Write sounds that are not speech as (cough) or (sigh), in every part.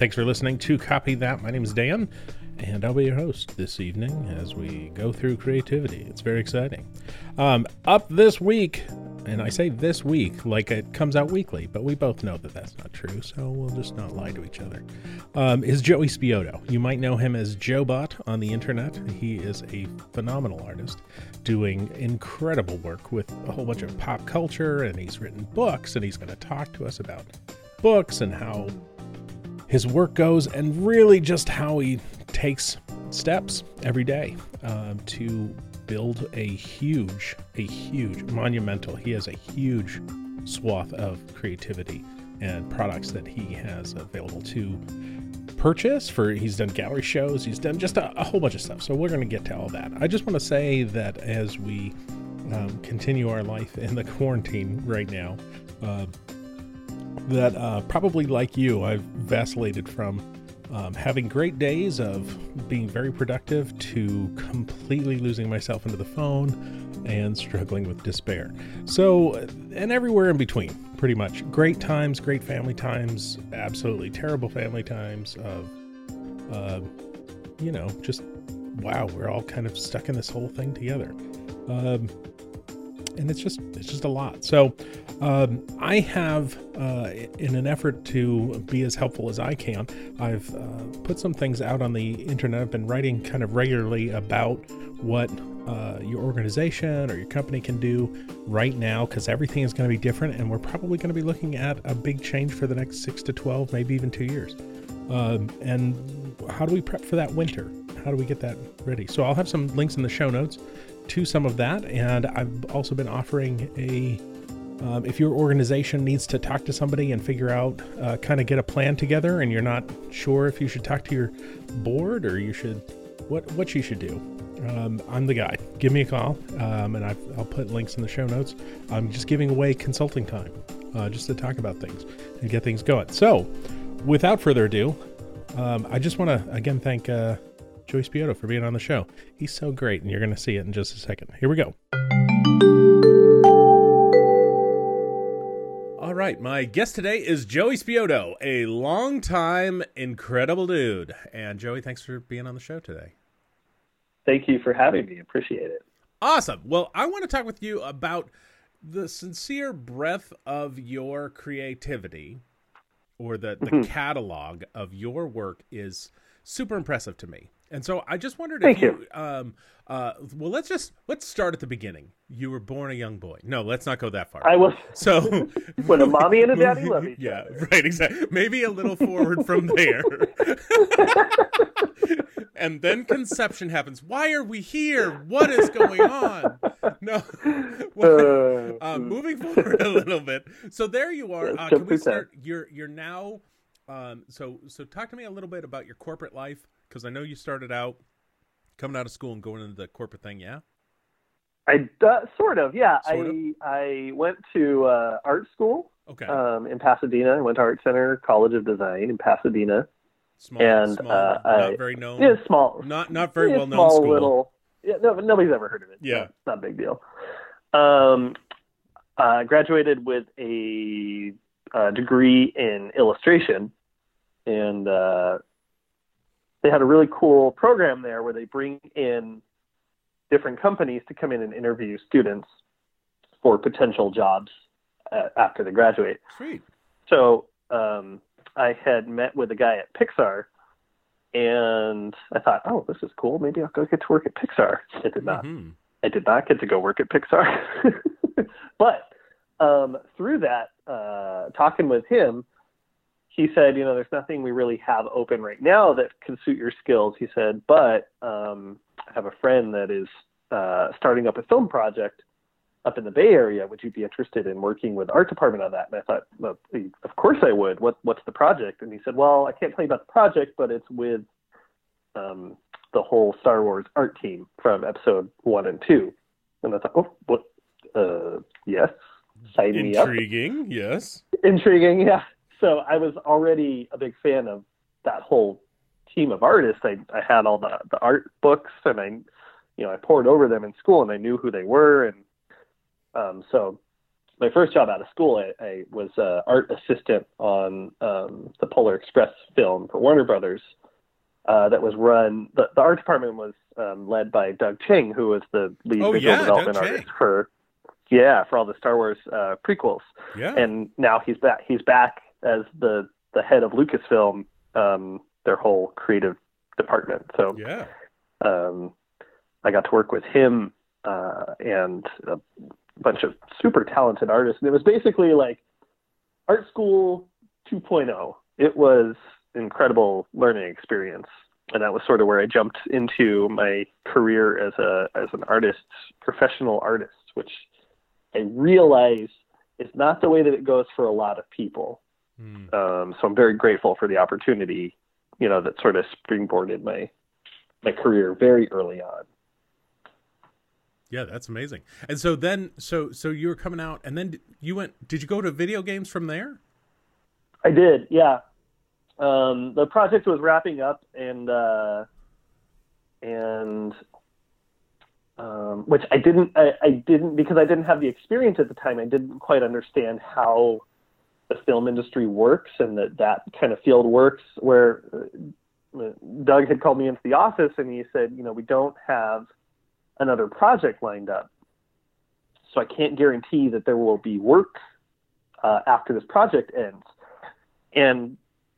Thanks for listening to Copy That. My name is Dan, and I'll be your host this evening as we go through creativity. It's very exciting. Um, up this week, and I say this week like it comes out weekly, but we both know that that's not true, so we'll just not lie to each other. Um, is Joey Spiotto. You might know him as JoeBot on the internet. He is a phenomenal artist doing incredible work with a whole bunch of pop culture, and he's written books, and he's going to talk to us about books and how his work goes, and really just how he takes steps every day uh, to build a huge, a huge, monumental. He has a huge swath of creativity and products that he has available to purchase for he's done gallery shows he's done just a, a whole bunch of stuff so we're going to get to all that i just want to say that as we um, continue our life in the quarantine right now uh, that uh, probably like you, I've vacillated from um, having great days of being very productive to completely losing myself into the phone and struggling with despair. So, and everywhere in between, pretty much. Great times, great family times, absolutely terrible family times of, uh, you know, just wow, we're all kind of stuck in this whole thing together. Um, and it's just it's just a lot. So um, I have, uh, in an effort to be as helpful as I can, I've uh, put some things out on the internet. I've been writing kind of regularly about what uh, your organization or your company can do right now because everything is going to be different, and we're probably going to be looking at a big change for the next six to twelve, maybe even two years. Um, and how do we prep for that winter? How do we get that ready? So I'll have some links in the show notes to some of that. And I've also been offering a um, if your organization needs to talk to somebody and figure out, uh, kind of get a plan together, and you're not sure if you should talk to your board or you should, what what you should do, um, I'm the guy. Give me a call, um, and i will put links in the show notes. I'm just giving away consulting time, uh, just to talk about things and get things going. So, without further ado, um, I just want to again thank uh, Joey Spiotto for being on the show. He's so great, and you're going to see it in just a second. Here we go. Right, my guest today is Joey Spiotto, a long-time incredible dude. And Joey, thanks for being on the show today. Thank you for having me. Appreciate it. Awesome. Well, I want to talk with you about the sincere breadth of your creativity or the, the mm-hmm. catalog of your work is super impressive to me. And so I just wondered Thank if you, you. Um, uh, well, let's just let's start at the beginning. You were born a young boy. No, let's not go that far. I was. (laughs) So (laughs) when a mommy and a (laughs) daddy love each yeah, other. right, exactly. Maybe a little forward from there. and then conception happens. Why are we here? What is going on? No. Well, uh, uh, moving forward a little bit. So there you are. Uh, can we start? You're you're now. Um, so so talk to me a little bit about your corporate life because I know you started out coming out of school and going into the corporate thing. Yeah. I uh, sort of, yeah. Sort I of? I went to uh, art school. Okay. Um, in Pasadena, I went to Art Center College of Design in Pasadena. Small, and small, uh, not I, very known. Yeah, small. Not not very well known small school. Little, yeah, no, nobody's ever heard of it. Yeah, it's not a big deal. Um, uh, graduated with a, a degree in illustration, and uh, they had a really cool program there where they bring in different companies to come in and interview students for potential jobs uh, after they graduate. Sweet. So um, I had met with a guy at Pixar, and I thought, oh, this is cool. Maybe I'll go get to work at Pixar. I did not. Mm-hmm. I did not get to go work at Pixar, (laughs) but um, through that, uh, talking with him, he said, you know, there's nothing we really have open right now that can suit your skills. He said, but um, I have a friend that is uh, starting up a film project up in the Bay Area. Would you be interested in working with the art department on that? And I thought, well, of course I would. What, what's the project? And he said, well, I can't tell you about the project, but it's with um, the whole Star Wars art team from episode one and two. And I thought, oh, what? Uh, yes, sign Intriguing, me up. Intriguing, yes. Intriguing, yeah so I was already a big fan of that whole team of artists. I, I had all the, the art books and I, you know, I poured over them in school and I knew who they were. And um, so my first job out of school, I, I was uh, art assistant on um, the Polar Express film for Warner Brothers. Uh, that was run. The, the art department was um, led by Doug Chiang, who was the lead Oh, visual yeah, development Doug artist for yeah for all the Star Wars uh, prequels. Yeah. And now he's back. He's back as the the head of Lucasfilm, um, their whole creative department. So yeah. um, I got to work with him uh, and a bunch of super talented artists. And it was basically like art school 2.0. It was an incredible learning experience. And that was sort of where I jumped into my career as a as an artist, professional artist, which I realize is not the way that it goes for a lot of people. Mm. Um, so I'm very grateful for the opportunity, you know, that sort of springboarded my my career very early on. Yeah, that's amazing. And so then, so so you were coming out, and then you went. Did you go to video games from there? I did, yeah. Um, the project was wrapping up, and uh, and um, which I didn't, I, I didn't because I didn't have the experience at the time. I didn't quite understand how the film industry works and that that kind of field works. Where uh, Doug had called me into the office and he said, you know, we don't have another project lined up, so I can't guarantee that there will be work uh, after this project ends. And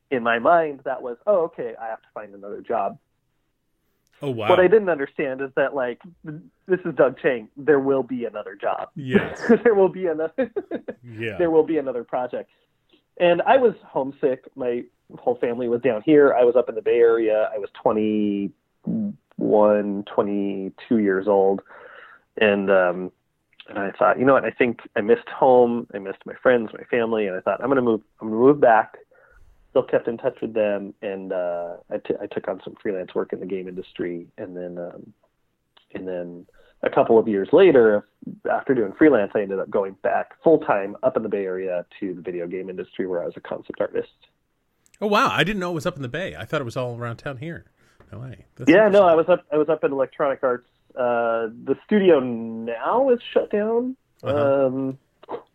in my mind, that was, oh, okay, I have to find another job. Oh wow. What I didn't understand is that, like, this is Doug Chiang. There will be another job. Yes. (laughs) there will be another. (laughs) Yeah. there will be another project. And I was homesick. My whole family was down here. I was up in the Bay Area. I was 21, 22 years old. And, um, and I thought, you know what? I think I missed home. I missed my friends, my family, and I thought I'm going to move. I'm going to move back. Still kept in touch with them, and uh, I, t- I took on some freelance work in the game industry, and then um, and then a couple of years later, after doing freelance, I ended up going back full time up in the Bay Area to the video game industry, where I was a concept artist. oh wow. I didn't know it was up in the Bay. I thought it was all around town here. Way. That's yeah, no. I was up. I was up in Electronic Arts. Uh, the studio now is shut down. Uh-huh. Um,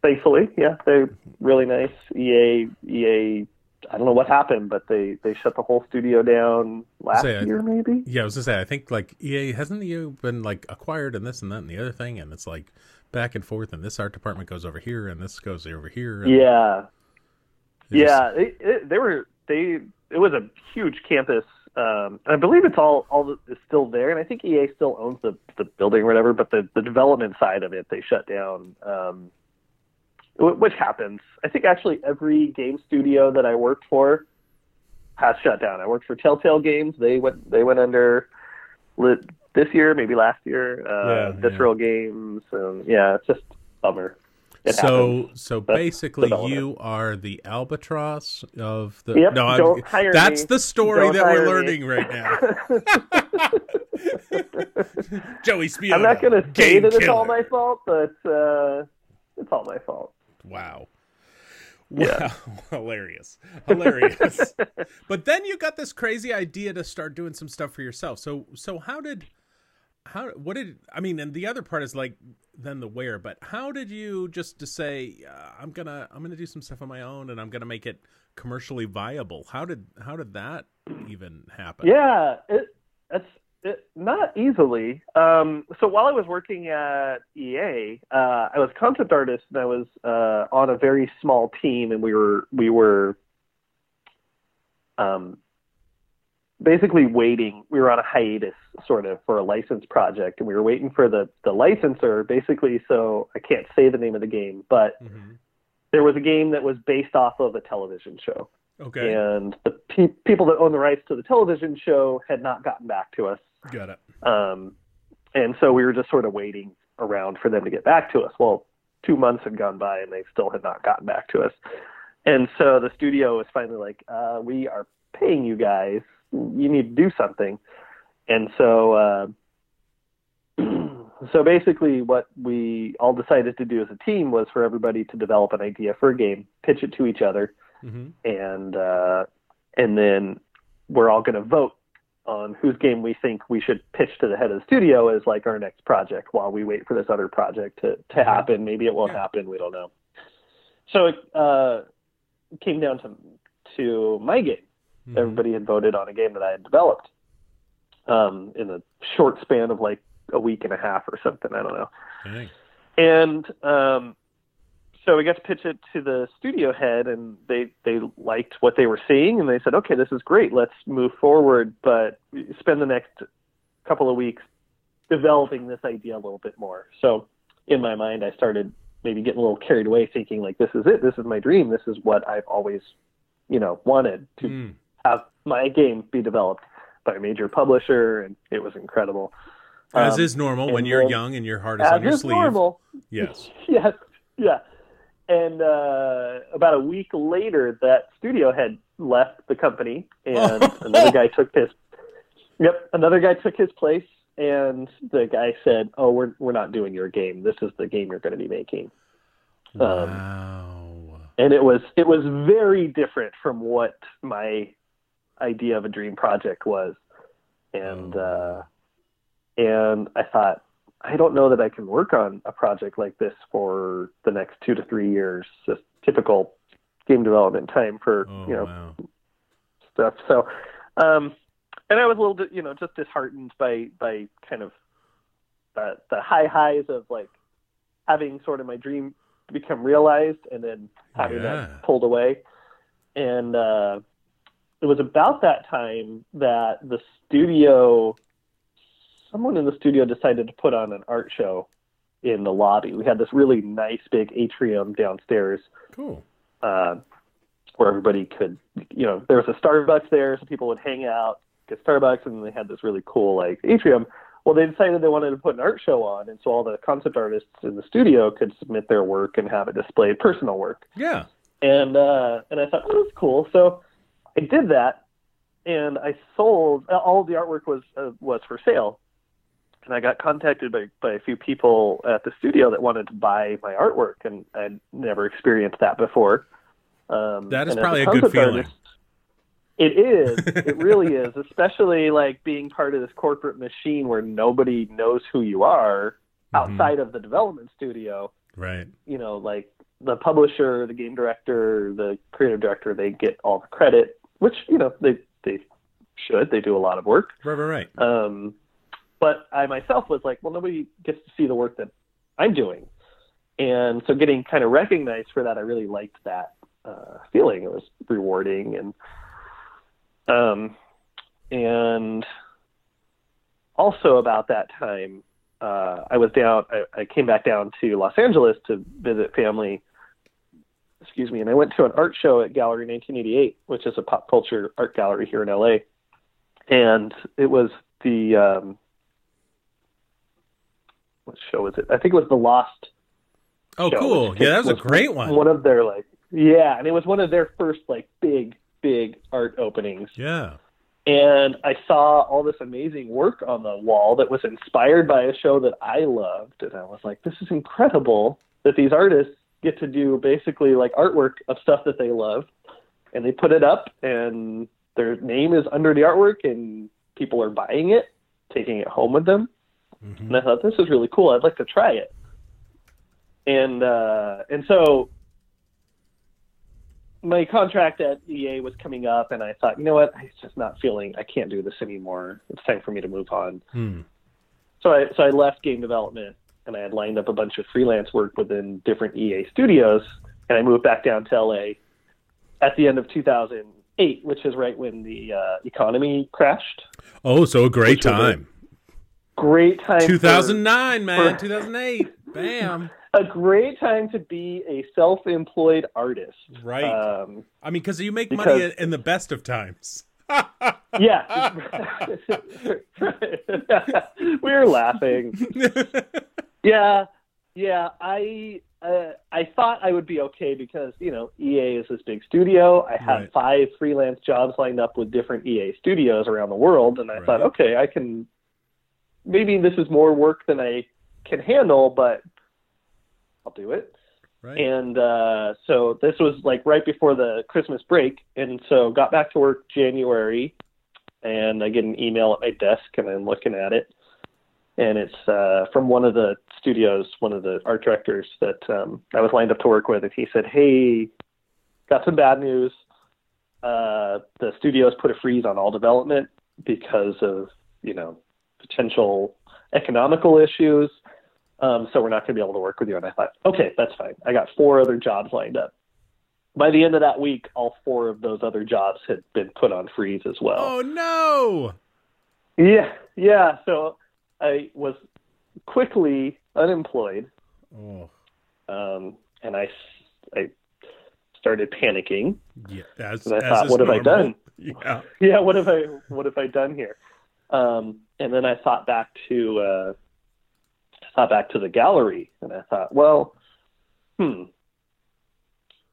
thankfully, yeah, they're really nice. EA, EA. I don't know what happened, but they they shut the whole studio down last Say, I- year, maybe. Yeah, I was gonna say. I think like EA hasn't EA been like acquired and this and that and the other thing, and it's like back and forth, and this art department goes over here, and this goes over here. Yeah, just- yeah. It, it, they were they. It was a huge campus. Um, and I believe it's all all is still there, and I think EA still owns the the building or whatever. But the the development side of it, they shut down. Um, which happens. I think actually every game studio that I worked for has shut down. I worked for Telltale Games. They went they went under lit this year, maybe last year. Uh, Yeah, Visceral Games. Um, yeah, it's just bummer. It happens. so so That's basically, you are the albatross of the. Yep, no, I'm- don't hire that's me. the story Don't that we're hire me. learning right now. (laughs) Joey Spiona. I'm not going to say that it's all my fault, but uh, it's all my fault. Wow. Yeah. Wow. (laughs) Hilarious. Hilarious. (laughs) but then you got this crazy idea to start doing some stuff for yourself. So so how did how what did I mean and the other part is like then the where, but how did you just to say uh, I'm going to I'm going to do some stuff on my own and I'm going to make it commercially viable. How did how did that even happen? Yeah, it, it's it, not easily. Um, so while I was working at EA, uh, I was a concept artist and I was uh, on a very small team, and we were we were um, basically waiting. We were on a hiatus, sort of, for a license project, and we were waiting for the the licensor, basically. So I can't say the name of the game, but Mhm. there was a game that was based off of a television show Okay. and the pe- people that own the rights to the television show had not gotten back to us. Got it. Um, and so we were just sort of waiting around for them to get back to us. Well, two months had gone by and they still had not gotten back to us. And so the studio was finally like, uh, we are paying you guys. You need to do something. And so, uh, (clears throat) so basically what we all decided to do as a team was for everybody to develop an idea for a game, pitch it to each other, Mhm. and uh, and then we're all going to vote on whose game we think we should pitch to the head of the studio as like our next project while we wait for this other project to, to happen. Maybe it won't happen. We don't know. So it uh, came down to to my game. Mhm. Everybody had voted on a game that I had developed um, in a short span of like a week and a half or something. I don't know. Dang. And um, so we got to pitch it to the studio head, and they they liked what they were seeing, and they said, "Okay, this is great. Let's move forward, but spend the next couple of weeks developing this idea a little bit more." So in my mind, I started maybe getting a little carried away, thinking like, "This is it. This is my dream. This is what I've always, you know, wanted to Mm. have my game be developed by a major publisher," and it was incredible. As Um, is normal when you're then- young and your heart is on your is sleeve. normal. Yes. (laughs) yes, yeah. And uh, about a week later, that studio had left the company, and (laughs) another guy took his. Yep, another guy took his place, and the guy said, "Oh, we're we're not doing your game. This is the game you're going to be making." Um, Wow. and it was it was very different from what my idea of a dream project was and Oh. uh and i thought i don't know that i can work on a project like this for the next two to three years just typical game development time for Oh, you know wow. stuff so um and i was a little bit you know just disheartened by by kind of the the high highs of like having sort of my dream become realized and then having Yeah. that pulled away and uh it was about that time that the studio someone in the studio decided to put on an art show in the lobby we had this really nice big atrium downstairs Cool. uh, where everybody could, you know, there was a Starbucks there, so people would hang out, get Starbucks, and they had this really cool like atrium. Well, they decided they wanted to put an art show on, and so all the concept artists in the studio could submit their work and have it displayed, personal work. Yeah. And uh, and I thought, oh, that's cool. So I did that, and I sold all the artwork was uh, was for sale. And I got contacted by, by a few people at the studio that wanted to buy my artwork, and I'd never experienced that before. Um, That is probably a good feeling. it is. It (laughs) really is, especially like being part of this corporate machine where nobody knows who you are Mhm. outside of the development studio Right. you know, like the publisher, the game director, the creative director, they get all the credit, which you know they they should. They do a lot of work. Right. Right. Right. Um, but I myself was like, well, nobody gets to see the work that I'm doing, and so getting kind of recognized for that, I really liked that uh, feeling. It was rewarding, and um, and also about that time, uh, I was down. I, I came back down to Los Angeles to visit family. Excuse me, and I went to an art show at Gallery 1988, which is a pop culture art gallery here in LA, and it was the um, what show was it? I think it was the Lost. Oh, show, cool. Yeah, that was a great one. One of their like yeah, and it was one of their first like big big art openings. Yeah. And I saw all this amazing work on the wall that was inspired by a show that I loved, and I was like, this is incredible that these artists get to do basically like artwork of stuff that they love, and they put it up, and their name is under the artwork, and people are buying it, taking it home with them. Mhm. And I thought this is really cool. I'd like to try it. And uh, and so my contract at EA was coming up, and I thought, you know what? I'm just not feeling. I can't do this anymore. It's time for me to move on. Hmm. So I so I left game development, and I had lined up a bunch of freelance work within different EA studios, and I moved back down to LA at the end of 2008, which is right when the uh, economy crashed. Oh, so a great time. Great time. for- 2009, man. for- 2008. (laughs) Bam. a great time to be a self-employed artist. Right. Um, I mean, because you make money in the best of times. (laughs) yeah. we (laughs) were laughing. Yeah, yeah. I uh, I thought I would be okay because you know EA is this big studio. I had Right. five freelance jobs lined up with different EA studios around the world, and I Right. thought, okay, I can. Maybe this is more work than I can handle, but I'll do it. right. And uh, so this was like right before the Christmas break, and so got back to work January, and I get an email at my desk, and I'm looking at it, and it's uh, from one of the studios, one of the art directors that um, I was lined up to work with, and he said, "Hey, got some bad news. Uh, the studios put a freeze on all development because of you know potential economical issues." Um, so we're not going to be able to work with you. And I thought, okay, that's fine. I got four other jobs lined up. By the end of that week, all four of those other jobs had been put on freeze as well. Oh no! Yeah, yeah. So I was quickly unemployed, Oh, um, and I, I started panicking. yeah. As, And I as thought, what have I done? (laughs) Yeah. Yeah, what have I what have I done here? Um, and then I thought back to uh, thought back to the gallery, and I thought, well, hmm,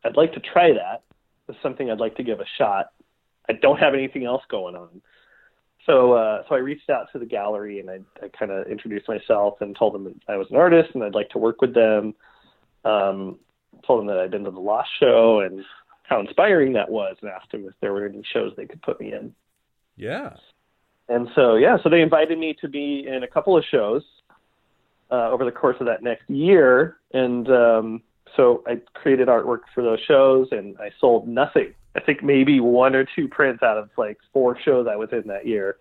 I'd like to try that. It's something I'd like to give a shot. I don't have anything else going on. So, uh, so I reached out to the gallery and I, I kind of introduced myself and told them that I was an artist and I'd like to work with them. Um, told them that I'd been to the Lost Show and how inspiring that was, and asked them if there were any shows they could put me in. Yeah. And so, yeah, so they invited me to be in a couple of shows uh, over the course of that next year. And um, so I created artwork for those shows and I sold nothing. I think maybe one or two prints out of like four shows I was in that year.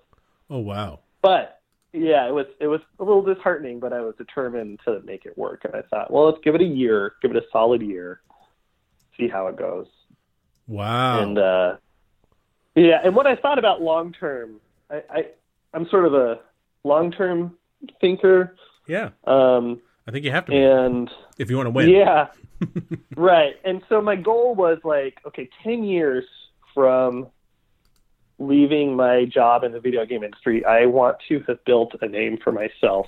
Oh wow. But yeah, it was it was a little disheartening, but I was determined to make it work. And I thought, well, let's give it a year, give it a solid year, see how it goes. Wow. And uh, yeah, and what I thought about long term, I, I I'm sort of a long term thinker, yeah. um, I think you have to be and if you want to win. yeah, (laughs) right. And so my goal was like, okay, ten years from leaving my job in the video game industry, I want to have built a name for myself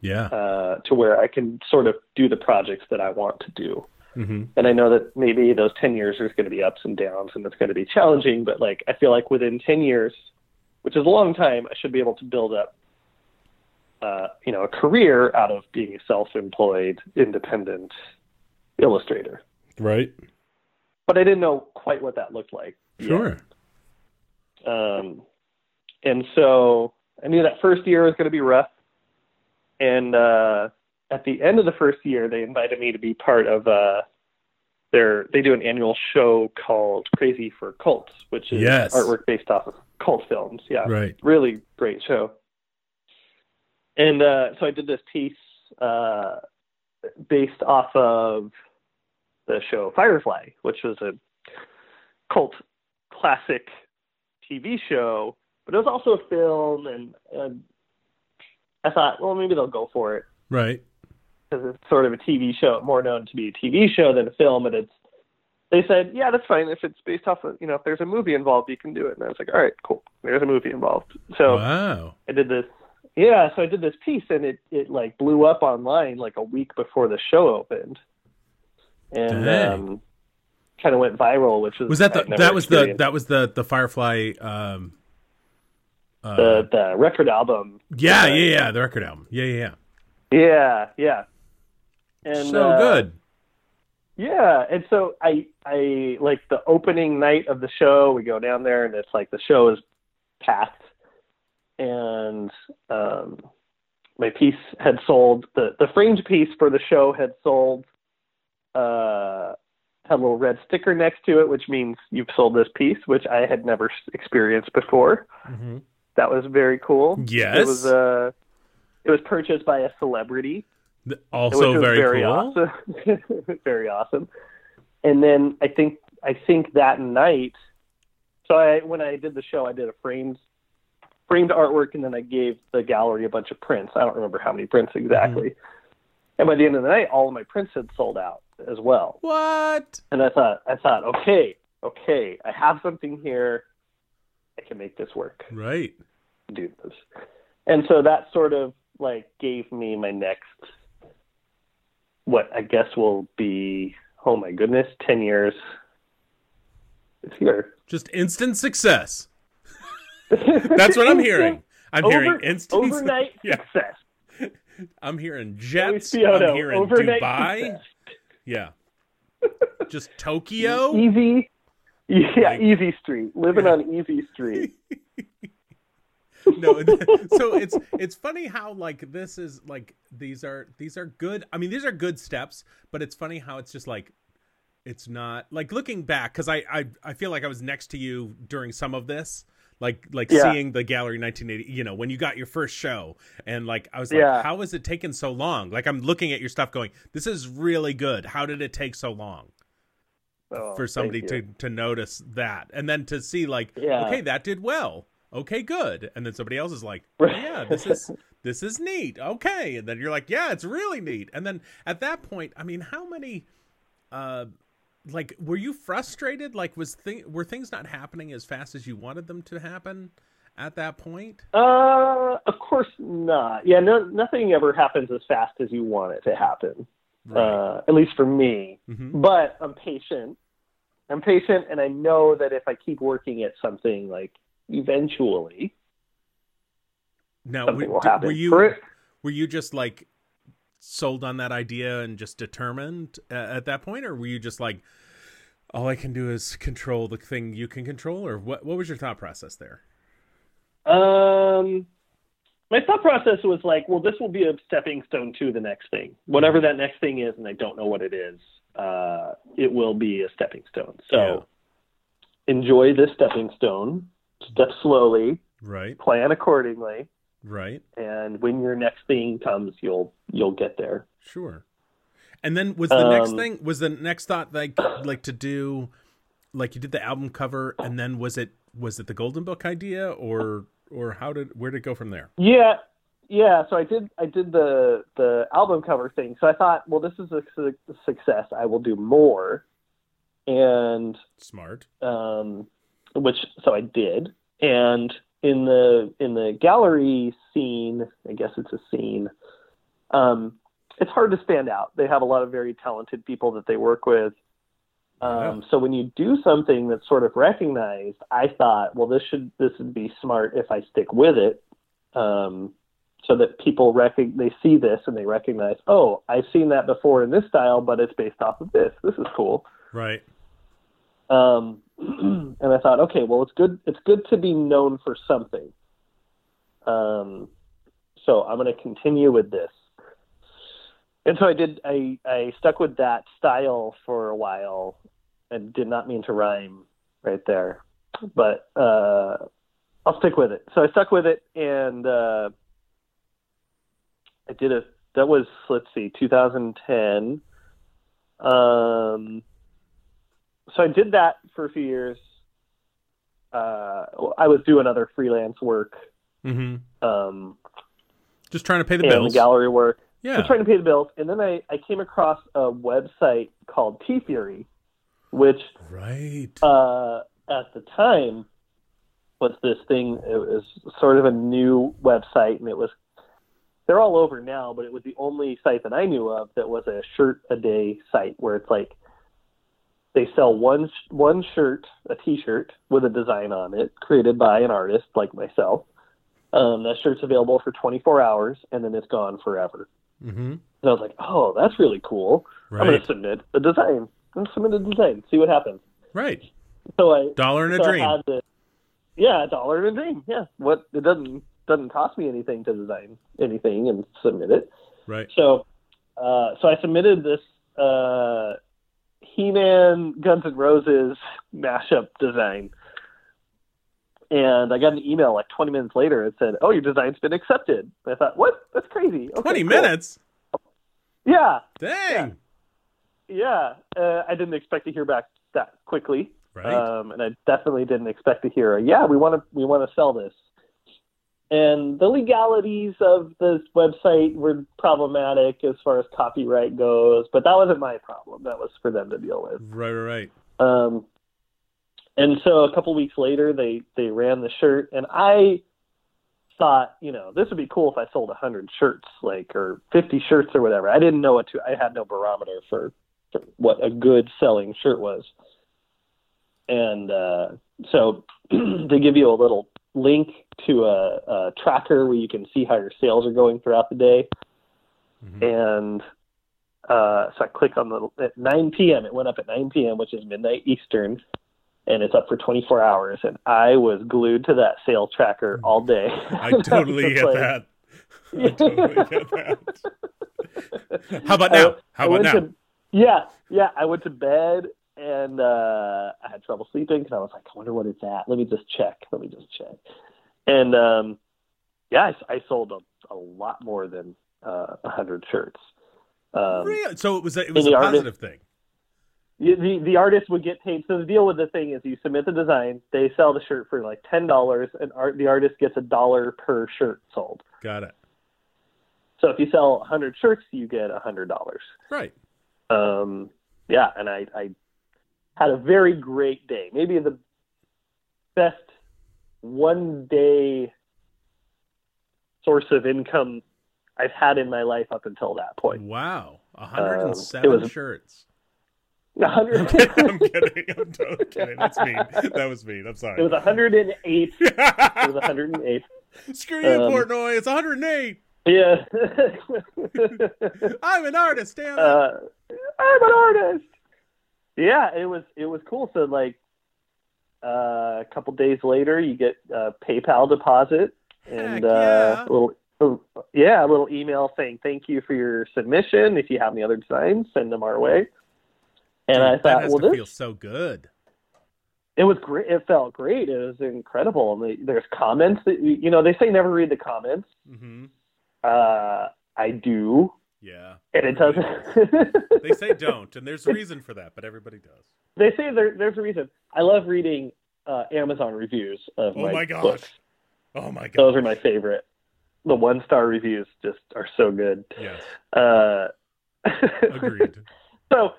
Yeah. uh, to where I can sort of do the projects that I want to do. Hmm And I know that maybe those 10 years there's going to be ups and downs and it's going to be challenging, but like I feel like within 10 years, which is a long time, I should be able to build up uh, you know, a career out of being a self-employed, independent illustrator. Right. But I didn't know quite what that looked like. yet. Sure. Um, and so I knew that first year was going to be rough. And uh, at the end of the first year, they invited me to be part of uh, their. They do an annual show called Crazy for Cults, which is Yes. artwork based off of cult films. Yeah, Right. really great show. And uh, so I did this piece uh, based off of the show Firefly, which was a cult classic TV show, but it was also a film, and, and I thought, well, maybe they'll go for it Right. Because it's sort of a TV show, more known to be a TV show than a film, and it's. They said, yeah, that's fine. If it's based off of, you know, if there's a movie involved, you can do it. And I was like, all right, cool. There's a movie involved. So Wow. I did this. Yeah, so I did this piece, and it it like blew up online like a week before the show opened, and Dang. um, kind of went viral. Which was Was that the that was the that was the the Firefly um uh, the the record album. yeah, uh, yeah, yeah, the record album. Yeah, yeah, yeah, yeah. yeah. And so uh, good. Yeah, and so I I like the opening night of the show. We go down there, and it's like the show is packed, and um, my piece had sold the the framed piece for the show had sold. Uh, had a little red sticker next to it, which means you've sold this piece, which I had never experienced before. hmm That was very cool. Yes. it was uh, it was purchased by a celebrity. Also very, very cool. awesome. (laughs) very awesome. And then I think I think that night, so I when I did the show, I did a framed framed artwork, and then I gave the gallery a bunch of prints. I don't remember how many prints exactly. Mm-hmm. And by the end of the night, all of my prints had sold out as well. What? And I thought, I thought, okay, okay, I have something here. I can make this work Right. do this. And so that sort of like gave me my next, what I guess will be, oh my goodness, 10 years. It's here. Just instant success. (laughs) That's what I'm hearing. I'm Over- hearing instant Overnight (laughs) Yeah. success. I'm hearing jets. I'm hearing overnight Dubai. success. Yeah. (laughs) Just Tokyo. Easy. Yeah, Like- Easy Street, living Yeah. on Easy Street. (laughs) no so it's it's funny how like this is like these are these are good i mean these are good steps but it's funny how it's just like it's not like looking back because I, I i feel like i was next to you during some of this like like Yeah. seeing the gallery 1980 you know when you got your first show and like i was like Yeah. how has it taken so long like i'm looking at your stuff going this is really good how did it take so long Oh, for somebody to to notice that and then to see like Yeah. okay that did well okay good and then somebody else is like oh, yeah this is this is neat okay and then you're like yeah it's really neat and then at that point i mean how many uh like were you frustrated like was thing were things not happening as fast as you wanted them to happen at that point Uh, of course not. Yeah, no, nothing ever happens as fast as you want it to happen. Uh, at least for me. hmm But I'm patient. I'm patient, and I know that if I keep working at something, like eventually now something were, will happen. were you were you just like sold on that idea and just determined uh, at that point or were you just like all i can do is control the thing you can control or what what was your thought process there Um, my thought process was like, well, this will be a stepping stone to the next thing, whatever that next thing is, and I don't know what it is. Uh, it will be a stepping stone. So enjoy this stepping stone. Step slowly, right plan accordingly, right and when your next thing comes, you'll you'll get there. sure and then was the next Um, thing was the next thought like like to do like you did the album cover and then was it was it the golden book idea or or how did where did it go from there Yeah, yeah. So I did I did the the album cover thing. So I thought, well, this is a su- success. I will do more, and smart um, which so I did. And in the in the gallery scene, I guess it's a scene. Um, it's hard to stand out. They have a lot of very talented people that they work with. Um, So when you do something that's sort of recognized, I thought, well, this should this would be smart if I stick with it, um, so that people rec- they see this and they recognize, oh, I've seen that before in this style, but it's based off of this. This is cool. right Um, (clears throat) and I thought, okay, well, it's good. It's good to be known for something. Um, so I'm going to continue with this. And so I did. I I stuck with that style for a while, and did not mean to rhyme right there, but uh, I'll stick with it. So I stuck with it, and uh, I did a. That was let's see, 2010. Um, so I did that for a few years. Uh, I was doing other freelance work hmm um, just trying to pay the bills the gallery work. yeah Just trying to pay the bills, and then I, I came across a website called TeeFury, which right uh, at the time was this thing. It was sort of a new website, and it was they're all over now, but it was the only site that I knew of that was a shirt a day site where it's like they sell one one shirt, a T-shirt with a design on it, created by an artist like myself. Um, that shirt's available for 24 hours, and then it's gone forever. hmm And I was like, oh, that's really cool. I'm going to submit a design. I'm going to submit a design, see what happens. right So I dollar and a dream had to, yeah, a dollar and a dream. Yeah, what it doesn't doesn't cost me anything to design anything and submit it. right So, uh, so I submitted this uh, He-Man Guns N' Roses mashup design, and I got an email like 20 minutes later. It said, "Oh, your design's been accepted." And I thought, "What? That's crazy." Okay, 20 cool. minutes Yeah, dang yeah. Uh, I didn't expect to hear back that quickly. right Um, and I definitely didn't expect to hear, a, yeah, we want to we want to sell this. And the legalities of this website were problematic as far as copyright goes, but that wasn't my problem. That was for them to deal with. right right right Um, and so a couple weeks later, they they ran the shirt, and I thought, you know, this would be cool if I sold a hundred shirts, like or fifty shirts or whatever. I didn't know what to. I had no barometer for, for what a good selling shirt was. And uh, so (clears throat) they give you a little link to a, a tracker where you can see how your sales are going throughout the day Mhm. and uh, so I click on the at 9 p.m. It went up at 9 p.m., which is midnight Eastern, and it's up for 24 hours. And I was glued to that sale tracker all day. I (laughs) (laughs) totally get that. (laughs) I totally get that. How about now? How about now? To, yeah, yeah. I went to bed and uh, I had trouble sleeping because I was like, I wonder what it's at. Let me just check. Let me just check. And um, yeah, I, I sold a, a lot more than uh, a hundred shirts. Um, really? So it was a, it was a positive artist, thing. The the artist would get paid. So the deal with the thing is, you submit the design, they sell the shirt for like ten dollars, and art, the artist gets a dollar per shirt sold. Got it. So if you sell a hundred shirts, you get a hundred dollars. Right. Um. Yeah, and I I had a very great day. Maybe the best one day source of income I've had in my life up until that point. Wow, 107 um, was, shirts. (laughs) 100. (laughs) I'm kidding. I'm. Totally kidding. That's me. That was me. I'm sorry. It was 108. (laughs) it was 108. Screw you, um, Portnoy. It's 108. Yeah. I'm an artist, damn it. Uh, I'm an artist. Yeah, it was it was cool. So like uh, a couple days later, you get a PayPal deposit and uh, a little yeah, a little email saying thank you for your submission. If you have any other designs, send them our way. And Dude, I thought, well, this feels so good. It was great. It felt great. It was incredible. And there's comments that you know they say never read the comments. Mm-hmm. Uh, I do. Yeah. And it doesn't. (laughs) they say don't, and there's a reason for that, but everybody does. They say there, there's a reason. I love reading uh, Amazon reviews of oh my, my gosh. books. Oh my god. Those are my favorite. The one star reviews just are so good. Yes. Uh, (laughs) Agreed. so,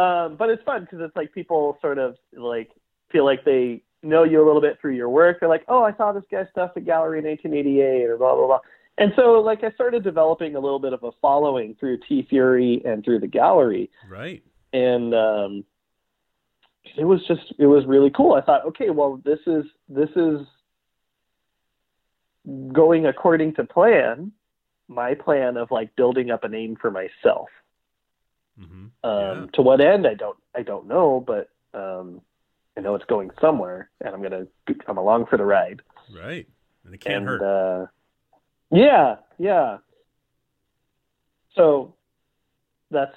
um, but it's fun because it's like people sort of like feel like they know you a little bit through your work. They're like, oh, I saw this guy's stuff at Gallery in 1888 or blah blah blah. And so, like, I started developing a little bit of a following through TeeFury and through the gallery. Right. And um, it was just, it was really cool. I thought, okay, well, this is this is going according to plan. My plan of like building up a name for myself. Mm-hmm. Um, yeah. To what end? I don't, I don't know, but um, I know it's going somewhere, and I'm gonna, I'm along for the ride. Right. And it can't and, hurt. Uh, yeah, yeah. So that's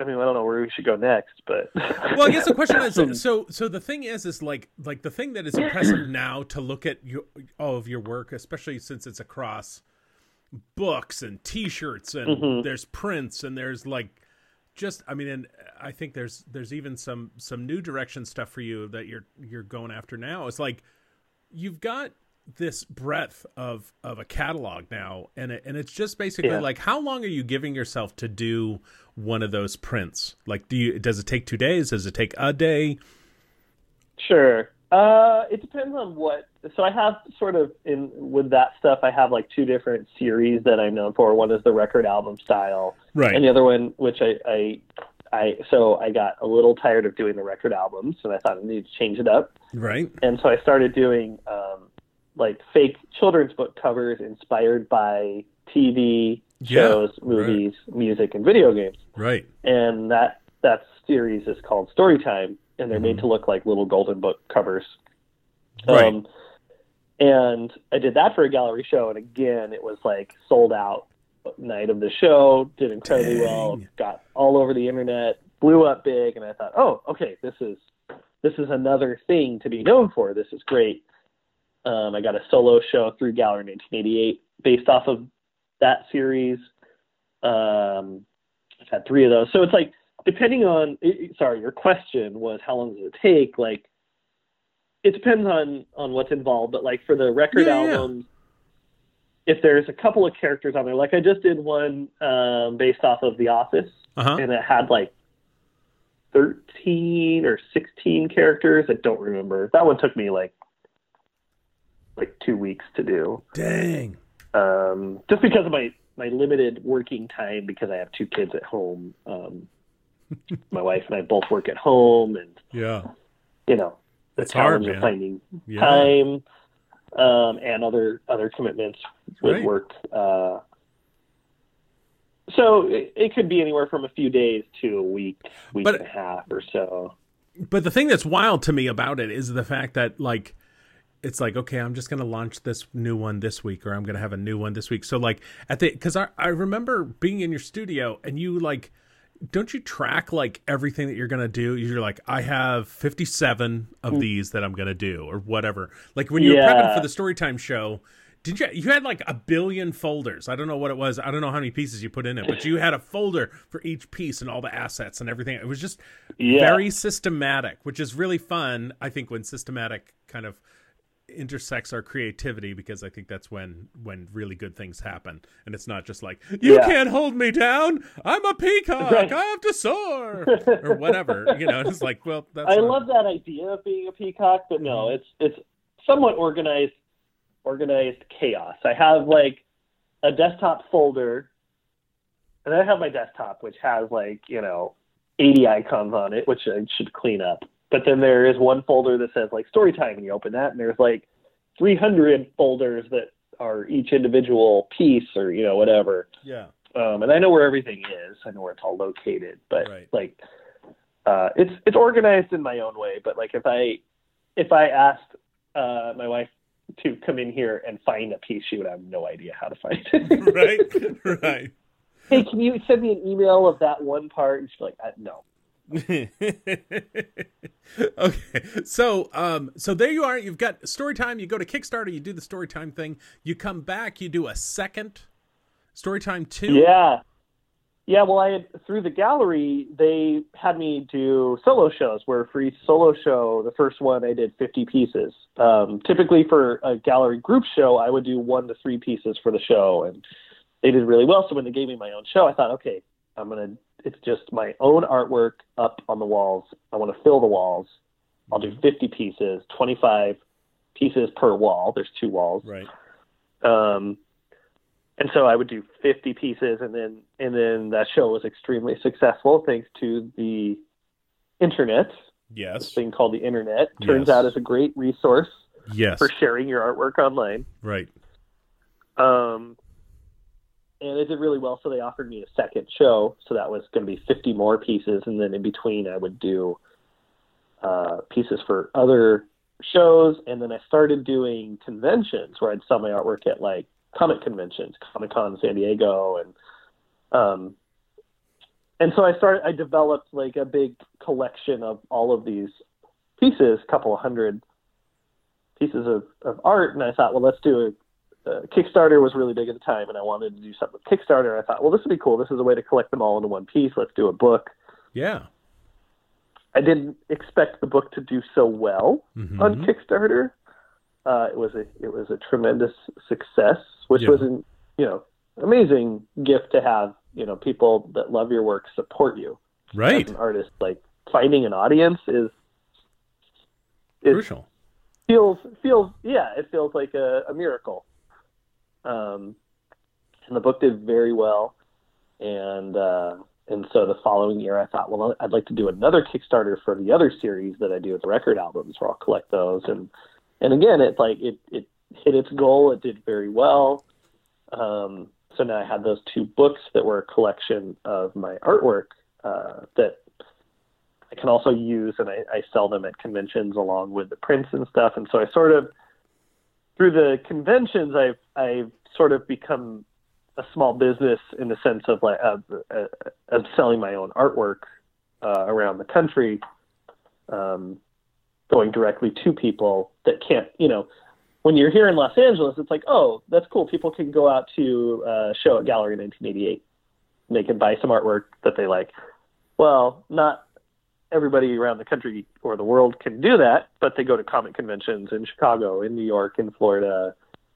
I mean, I don't know where we should go next, but (laughs) well, I guess the question is (laughs) so. So the thing is, is like like the thing that is impressive (clears throat) now to look at your all of your work, especially since it's across books and T-shirts and mm-hmm. there's prints and there's like just I mean, and I think there's there's even some some new direction stuff for you that you're you're going after now. It's like you've got this breadth of of a catalog now and it, and it's just basically yeah. like how long are you giving yourself to do one of those prints? Like do you does it take 2 days? Does it take a day? Sure. Uh it depends on what so i have sort of in with that stuff i have like two different series that i'm known for. One is the record album style. Right. And the other one which i i I so I got a little tired of doing the record albums, and I thought I needed to change it up. Right. And so I started doing um, like fake children's book covers inspired by TV shows, yeah, movies, right. music, and video games. Right. And that that series is called Storytime, and they're mm-hmm. made to look like little golden book covers. Right. Um, and I did that for a gallery show, and again, it was like sold out night of the show. Did incredibly Dang. well. Got all over the internet. Blew up big, and I thought, oh, okay, this is this is another thing to be known for. This is great. Um, I got a solo show through Gallery 1988 based off of that series. Um, I've had three of those. So it's like, depending on, sorry, your question was how long does it take? Like, it depends on, on what's involved, but like for the record yeah, albums, yeah. if there's a couple of characters on there, like I just did one um, based off of The Office, uh-huh. and it had like 13 or 16 characters. I don't remember. That one took me like like two weeks to do. Dang. Um, just because of my my limited working time, because I have two kids at home. Um, (laughs) my wife and I both work at home, and yeah, you know the it's challenge hard, of finding yeah. time um, and other other commitments with right. work. Uh, so it, it, could be anywhere from a few days to a week, week but, and a half or so. but the thing that's wild to me about it is the fact that like it's like okay i'm just going to launch this new one this week or i'm going to have a new one this week so like at the because I, I remember being in your studio and you like don't you track like everything that you're going to do you're like i have 57 of Mm. these that i'm going to do or whatever like when you were Yeah. prepping for the storytime show did you you had like a billion folders i don't know what it was i don't know how many pieces you put in it but you had a folder for each piece and all the assets and everything it was just Yeah. very systematic, which is really fun. I think when systematic kind of intersects our creativity because I think that's when when really good things happen and it's not just like you Yeah. can't hold me down I'm a peacock Right. I have to soar or whatever you know it's like well (laughs) that's I not- love that idea of being a peacock, but no, mm-hmm. it's it's somewhat organized organized chaos. I have like a desktop folder and I have my desktop which has like, you know, 80 icons on it, which I should clean up. But then there is one folder that says like story time and you open that and there's like 300 folders that are each individual piece or, you know, whatever yeah um, and I know where everything is. I know where it's all located, but Right. like, uh, it's it's organized in my own way. But like, if I if I asked uh, my wife to come in here and find a piece, she would have no idea how to find it. (laughs) (laughs) right (laughs) right hey, can you send me an email of that one part? And she's like, uh, no. (laughs) okay so um so there you are you've got story time you go to kickstarter you do the story time thing you come back you do a second story time 2 Yeah. Yeah, well, I had through the gallery, they had me do solo shows. Where for each solo show, the first one I did 50 pieces. Um, typically, for a gallery group show, I would do one to three pieces for the show, and they did really well. So when they gave me my own show, I thought, okay, I'm gonna. It's just my own artwork up on the walls. I want to fill the walls. I'll do 50 pieces, 25 pieces per wall. There's two walls. right Um, and so I would do 50 pieces, and then and then that show was extremely successful thanks to the internet. This yes thing called the internet turns Yes. out is a great resource yes for sharing your artwork online. right Um, and it did really well, so they offered me a second show. So that was going to be 50 more pieces, and then in between, I would do uh, pieces for other shows. And then I started doing conventions where I'd sell my artwork at like comic conventions, Comic Con San Diego, and um, and so I started. I developed like a big collection of all of these pieces, a couple hundred pieces of, of art, and I thought, well, let's do a uh, Kickstarter was really big at the time, and I wanted to do something with Kickstarter. I thought, well, this would be cool. This is a way to collect them all into one piece. Let's do a book. yeah I didn't expect the book to do so well Mhm. on Kickstarter. Uh, it was a it was a tremendous success, which Yeah. was an you know amazing gift to have. You know, people that love your work support you right as an artist. Like finding an audience is is crucial feels feels yeah it feels like a, a miracle um and the book did very well. And uh and so the following year i thought well i'd like to do another kickstarter for the other series that i do with record albums where i'll collect those. And and again it like it it hit its goal. It did very well. Um so now i had those two books that were a collection of my artwork uh that I can also use, and I, I sell them at conventions along with the prints and stuff. And so I sort of, through the conventions, I've I've sort of become a small business in the sense of like of, uh, of selling my own artwork uh, around the country, um, going directly to people that can't, you know. When you're here in Los Angeles, it's like, oh, that's cool. People can go out to a show at Gallery 1988. And they can buy some artwork that they like. Well, not everybody around the country or the world can do that, but they go to comic conventions in Chicago, in New York, in Florida,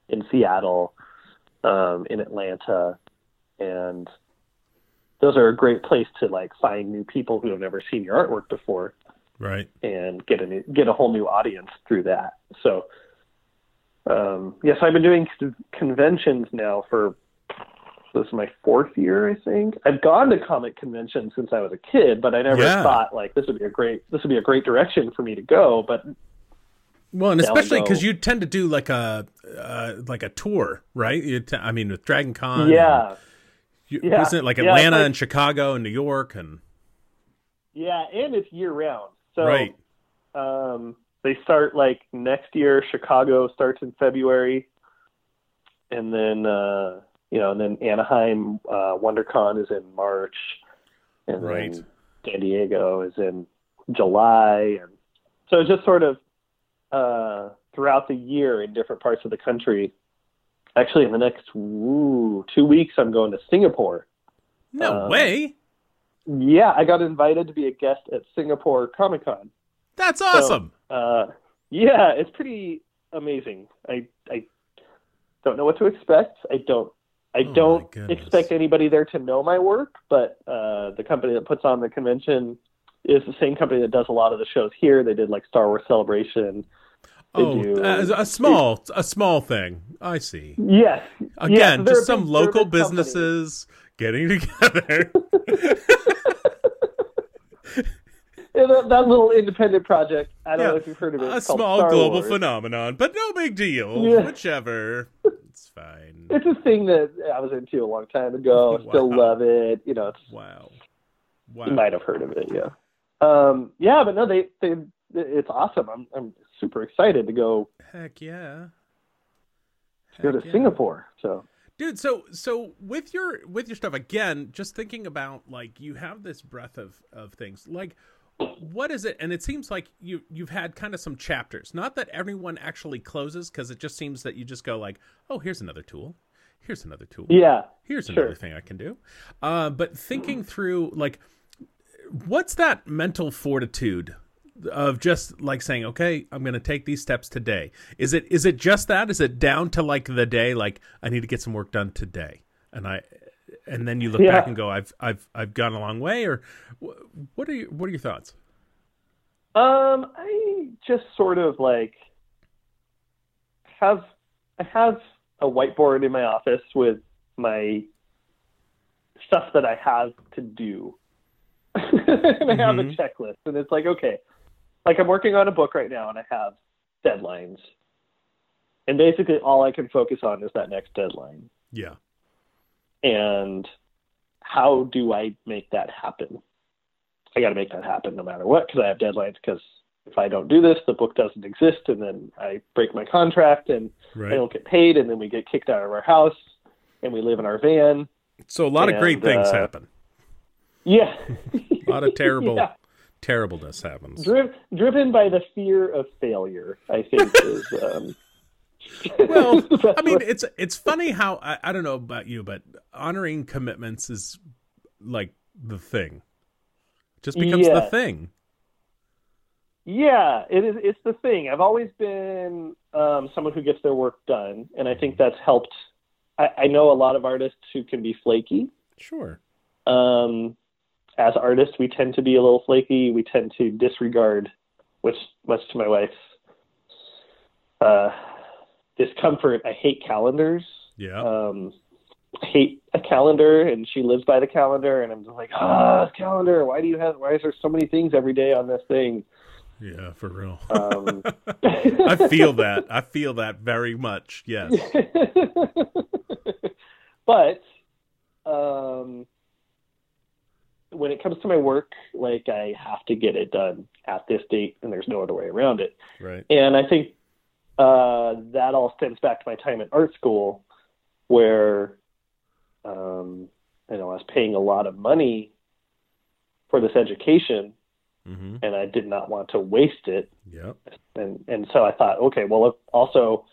in Seattle, um, in Atlanta, and those are a great place to like find new people who have never seen your artwork before right and get a new, get a whole new audience through that. So, um, yes, I've been doing conventions now for this is my fourth year, I think. I've gone to comic conventions since I was a kid, but I never Yeah. thought like this would be a great this would be a great direction for me to go. But Well, and especially because you tend to do like a uh, like a tour, right? You t- I mean, with Dragon Con, yeah, you, Yeah. isn't it like Yeah, Atlanta like- and Chicago and New York and yeah, and it's year round. So right. um, they start like next year. Chicago starts in February, and then uh, you know, and then Anaheim uh, WonderCon is in March, and Right. then San Diego is in July, and so it's just sort of uh, throughout the year in different parts of the country. Actually, in the next two weeks, I'm going to Singapore. No Um, way. Yeah, I got invited to be a guest at Singapore Comic Con. That's awesome. Uh, yeah, it's pretty amazing. I I don't know what to expect. I don't I Oh, don't expect anybody there to know my work, but uh, the company that puts on the convention is the same company that does a lot of the shows here. They did like Star Wars Celebration. Oh, a, a small, a small thing. I see. Yes. Again, they're just some big- they're a local company. businesses getting (laughs) together. (laughs) Yeah, that, that little independent project. I don't Yeah, know if you've heard of it. a small Star global Wars. phenomenon, but no big deal. Yeah. Whichever. It's fine. (laughs) It's a thing that I was into a long time ago. I Still love it. You know, it's Wow. You might have heard of it, yeah. Um, yeah, but no, they they it's awesome. I'm I'm super excited to go Heck yeah. go to yeah. Singapore. So dude so so with your with your stuff again just thinking about like you have this breadth of of things like what is it and it seems like you you've had kind of some chapters not that everyone actually closes because it just seems that you just go like oh here's another tool here's another tool yeah, here's Sure. another thing i can do uh but thinking through like what's that mental fortitude of just like saying okay i'm going to take these steps today is it is it just that is it down to like the day like i need to get some work done today and i and then you look Yeah. back and go i've i've i've gone a long way or what are you what are your thoughts um, I just sort of like have I have a whiteboard in my office with my stuff that I have to do, (laughs) and I have a Mhm. checklist, and it's like okay, like I'm working on a book right now, and I have deadlines, and basically all I can focus on is that next deadline. yeah and how do I make that happen? I got to make that happen no matter what because I have deadlines. Because if I don't do this, the book doesn't exist, and then I break my contract and I don't get paid, and then we get kicked out of our house, and we live in our van. so a lot of great things uh, happen Yeah, a lot of (laughs) terrible Yeah. Terribleness happens Dri- driven by the fear of failure. I think (laughs) is. Um, well (laughs) i mean it's it's funny how I, I don't know about you but honoring commitments is like the thing just becomes the thing Yeah, it is. It's the thing. I've always been um, someone who gets their work done, and I think that's helped. I, I know a lot of artists who can be flaky. sure Um, as artists, we tend to be a little flaky. We tend to disregard, which much to my wife's uh, discomfort. I hate calendars. yeah Um, I hate a calendar, and she lives by the calendar, and I'm just like, ah, calendar. Why do you have? Why is there so many things every day on this thing? yeah for real Um, (laughs) i feel that i feel that very much yes (laughs) but um, when it comes to my work, like I have to get it done at this date, and there's no other way around it. right And I think uh, that all stems back to my time at art school, where um, you know I was paying a lot of money for this education, mm-hmm and I did not want to waste it. yep and and so I thought, okay, well, if also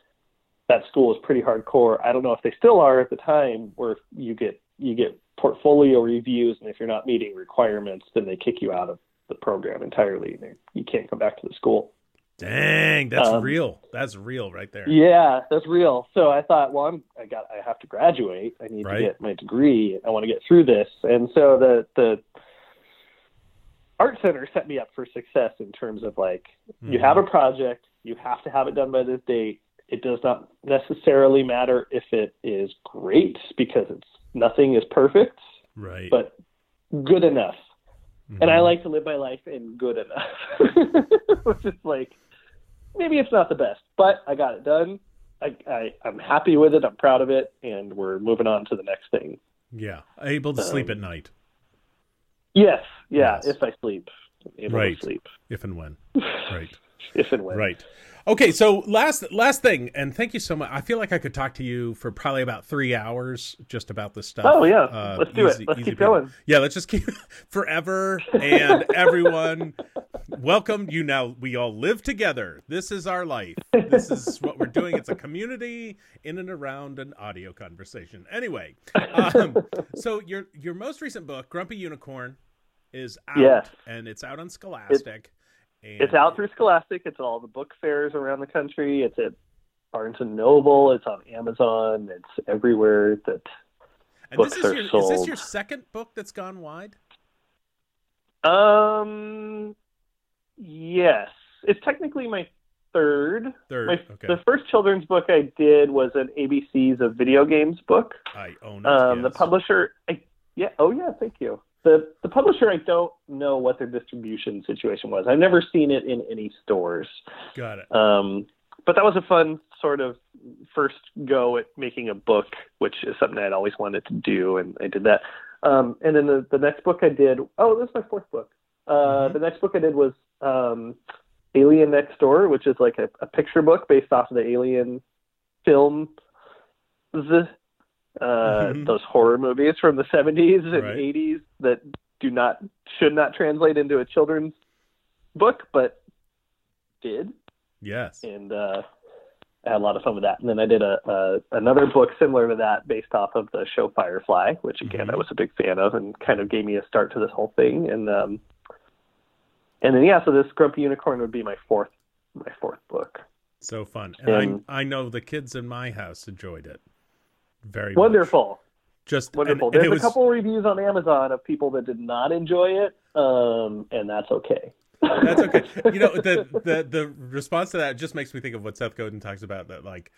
that school is pretty hardcore. I don't know if they still are at the time, where you get you get portfolio reviews, and if you're not meeting requirements, then they kick you out of the program entirely. You can't come back to the school. dang that's Um, real that's real right there Yeah, that's real. So I thought, well, I'm I got I have to graduate. I need Right. to get my degree. I want to get through this, and so the the art center set me up for success in terms of like you Mhm. have a project, you have to have it done by this date. It does not necessarily matter if it is great because it's nothing is perfect, right but good enough. And I Mhm. like to live my life in good enough, (laughs) which is like maybe it's not the best, but I got it done. I, I I'm happy with it. I'm proud of it, and we're moving on to the next thing. yeah able to sleep um, at night Yes, yeah, Yes. if I sleep. able Right. to sleep If and when. (laughs) Right. If and when. Right. Okay, so last last thing, and thank you so much. I feel like I could talk to you for probably about three hours just about this stuff. Oh yeah, Uh, let's do easy- it. Let's keep going. Yeah, let's just keep (laughs) forever and everyone. Welcome you now. We all live together. This is our life. This is what we're doing. It's a community in and around an audio conversation. Anyway, um, (laughs) so your your most recent book, Grumpy Unicorn, is out, Yes. and it's out on Scholastic. And It's out through Scholastic. It's at all the book fairs around the country. It's at Barnes and Noble. It's on Amazon. It's everywhere that And this books is are your is this sold. your second book that's gone wide? Um, yes, it's technically my third. Third. My, okay. The first children's book I did was an ABC's of video games book. I own it. Um, The publisher, I, yeah, oh yeah, thank you. The the publisher, I don't know what their distribution situation was. I've never seen it in any stores. Got it. Um, but that was a fun sort of first go at making a book, which is something I'd always wanted to do, and I did that. Um, and then the, the next book I did, oh, this is my fourth book. Uh, Mhm. The next book I did was um, Alien Next Door, which is like a, a picture book based off of the Alien film, uh, Mhm. those horror movies from the 70s and Right. 80s that do not should not translate into a children's book, but did Yes. and uh, I had a lot of fun with that. And then I did a, a another book similar to that, based off of the show Firefly, which again Mhm. I was a big fan of, and kind of gave me a start to this whole thing. And um, and then yeah, so this Grumpy Unicorn would be my fourth my fourth book. So fun. And And- I I know the kids in my house enjoyed it. Very much. Wonderful, Just wonderful. And, and There's was, a couple reviews on Amazon of people that did not enjoy it, um, and that's okay. That's okay. (laughs) You know, the the the response to that just makes me think of what Seth Godin talks about that like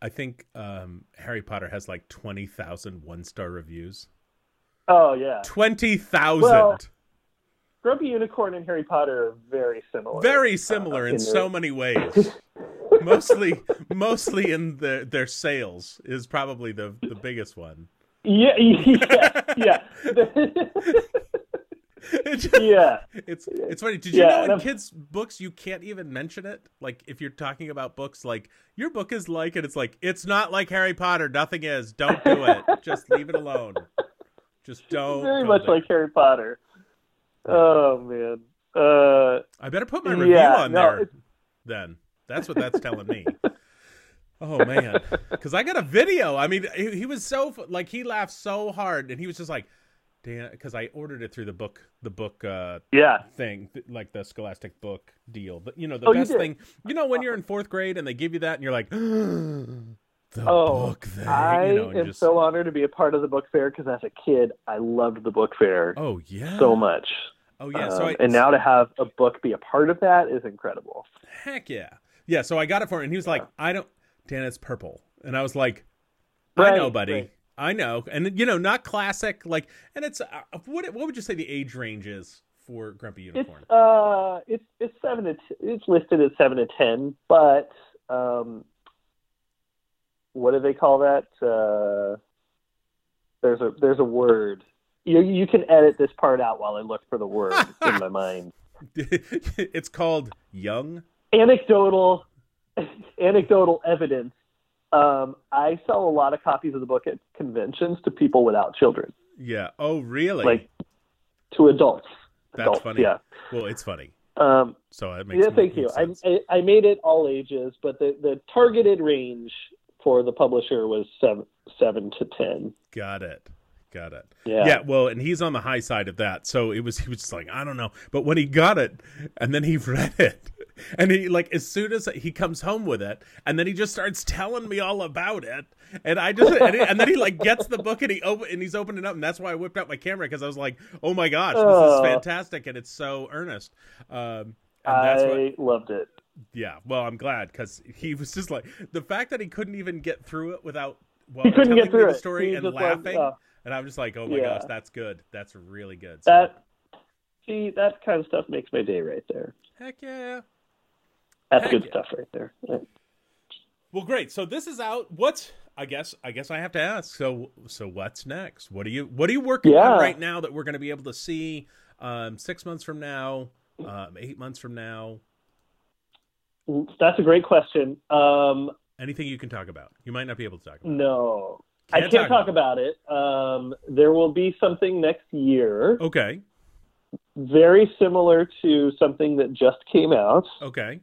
I think um Harry Potter has like 20,000 one-star reviews. oh yeah, 20,000. Well, Grumpy Unicorn and Harry Potter are very similar. Very similar uh, in in so many ways. (laughs) mostly mostly in their their sales is probably the the biggest one. Yeah, (laughs) yeah, yeah. (laughs) It just- yeah. It's it's funny. Did you Yeah, know in kids' books you can't even mention it? Like if you're talking about books, like your book is like, and it's like it's not like Harry Potter. Nothing is. Don't do it. (laughs) Just leave it alone. Just don't. Very much there. like Harry Potter. Oh man. Uh, I better put my review Yeah, on no, there. it's- Then that's what that's telling me. Oh man, because I got a video. I mean, he, he was so like he laughed so hard, and he was just like, "Dan," because I ordered it through the book, the book uh, yeah. thing, like the Scholastic book deal. But you know, the Oh, best did? thing, you know, when you're in fourth grade and they give you that, and you're like, (gasps) the Oh, book thing. I you know, am just, so honored to be a part of the book fair because as a kid, I loved the book fair oh yeah, so much. Oh yeah, so Um, I, and now to have a book be a part of that is incredible. heck yeah, yeah. So I got it for him, and he was like, I don't, Dan, it's purple, and I was like, I know, buddy. right. I know, and you know, not classic, like, and it's uh, what what would you say the age range is for Grumpy Unicorn? It's uh, it's it's seven to t- it's listed as seven to ten, but um, what do they call that? Uh, there's a there's a word. You you can edit this part out while I look for the word in my (laughs) mind. it's called Young. Anecdotal (laughs) anecdotal evidence. Um, I sell a lot of copies of the book at conventions to people without children, Yeah. Oh, really? like to adults. That's adults, funny. Yeah. Well, it's funny. Um, So it makes yeah, thank you. I. I I made it all ages, but the the targeted range for the publisher was seven seven to ten. Got it. Got it. Yeah. Yeah, well, and he's on the high side of that. So it was he was just like, I don't know. But when he got it and then he (laughs) read it and he like as soon as he comes home with it and then he just starts telling me all about it and I just and, he- and then he like gets the book and he open and he's opening it up and that's why I whipped out my camera because I was like, "Oh my gosh, this is fantastic and it's so earnest." Um and that's what I loved it. yeah, well, I'm glad because he was just like the fact that he couldn't even get through it without well, He couldn't get through the story and just like, laughing, uh, and I'm just like, oh my Yeah. gosh, that's good. That's really good. So, That see that kind of stuff makes my day right there. heck yeah. That's Heck good yeah. stuff right there. Well, great. So this is out. What's I guess I guess I have to ask. So so what's next? What are you What are you working Yeah. on right now that we're going to be able to see um, six months from now? um, eight months from now? That's a great question. Um, Anything you can talk about. You might not be able to talk about. no, Can't I can't talk talk about it. Um, there will be something next year, Okay. very similar to something that just came out. Okay.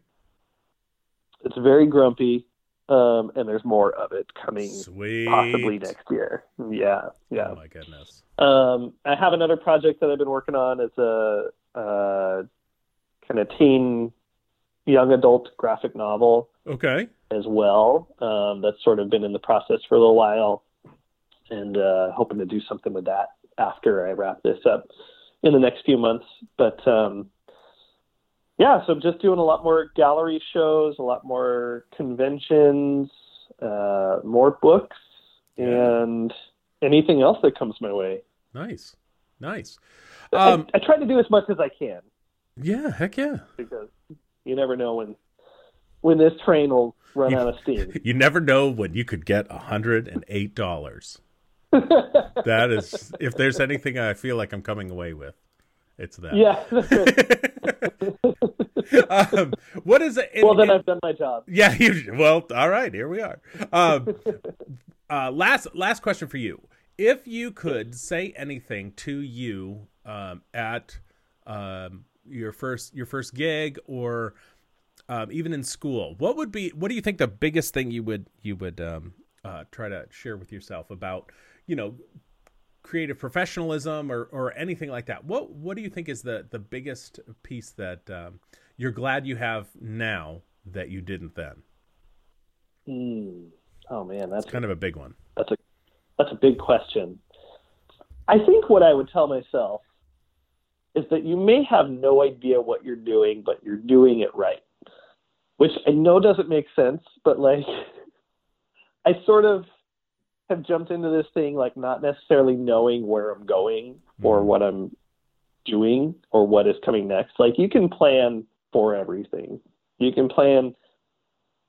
It's very grumpy, um, and there's more of it coming Sweet. possibly next year. Yeah, yeah. Oh my goodness. Um, I have another project that I've been working on. It's a, uh kind of teen, young adult graphic novel Okay. as well. Um, that's sort of been in the process for a little while, and uh, hoping to do something with that after I wrap this up in the next few months. But um, yeah, so I'm just doing a lot more gallery shows, a lot more conventions, uh, more books, and anything else that comes my way. Nice. Nice. I- Um, I, try to do as much as I can yeah. Heck yeah. because you never know when when this train will run You- out of steam. (laughs) You never know when you could get hundred and eight dollars. (laughs) that is, if there's anything I feel like I'm coming away with, it's that. yeah. (laughs) um, what is it? well, then I've done my job. (laughs) Yeah. You, well, all right. Here we are. Um, (laughs) uh, last last question for you. If you could say anything to you um, at um, your first your first gig or um, even in school, what would be what do you think the biggest thing you would you would um, uh, try to share with yourself about you know creative professionalism or or anything like that? What what do you think is the the biggest piece that um, you're glad you have now that you didn't then? Hmm. Oh man, that's It's kind of a big one. that's a that's a big question. I think what I would tell myself is that you may have no idea what you're doing, but you're doing it right. Which I know doesn't make sense, but like (laughs) I sort of have jumped into this thing like not necessarily knowing where I'm going or Mhm. what I'm doing or what is coming next. Like you can plan for everything. You can plan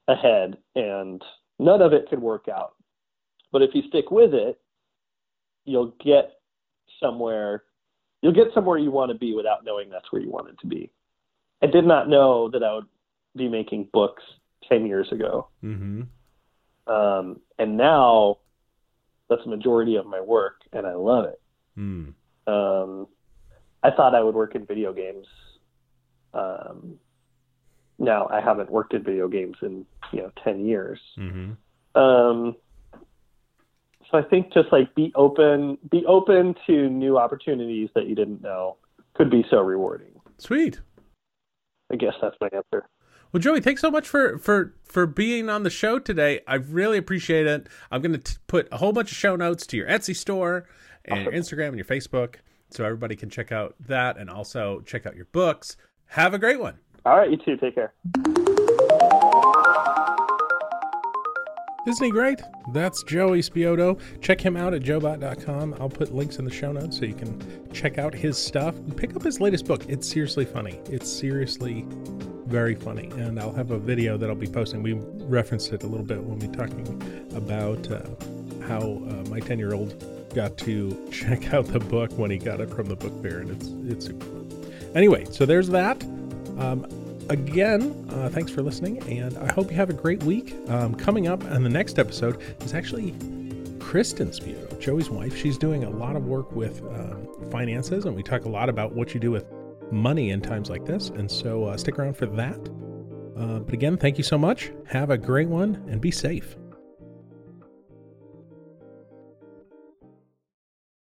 ahead and none of it could work out. But if you stick with it, you'll get somewhere you'll get somewhere you want to be without knowing that's where you wanted to be. I did not know that I would be making books 10 years ago. Mm-hmm. Um, and now that's the majority of my work and I love it. Mm. Um, I thought I would work in video games. Um, now I haven't worked in video games in, you know, 10 years. Mm-hmm. Um, so I think just like be open, be open to new opportunities that you didn't know could be so rewarding. Sweet. I guess that's my answer. Well, Joey, thanks so much for for for being on the show today. I really appreciate it. I'm going to put a whole bunch of show notes to your Etsy store and your Instagram and your Facebook, so everybody can check out that and also check out your books. Have a great one. All right, you too. Take care. Isn't he great? That's Joey Spiotto. Check him out at joebot.com. I'll put links in the show notes so you can check out his stuff. Pick up his latest book. It's seriously funny. It's seriously very funny. And I'll have a video that I'll be posting. We referenced it a little bit when we were talking about uh, how uh, my 10 year old got to (laughs) check out the book when he got it from the book fair. And it's, it's super fun. Anyway, so there's that. Um, again, uh, thanks for listening, and I hope you have a great week. Um, coming up on the next episode is actually Kristen Spiotto, Joey's wife. She's doing a lot of work with um, finances, and we talk a lot about what you do with money in times like this. And so uh, stick around for that. Uh, but again, thank you so much. Have a great one, and be safe.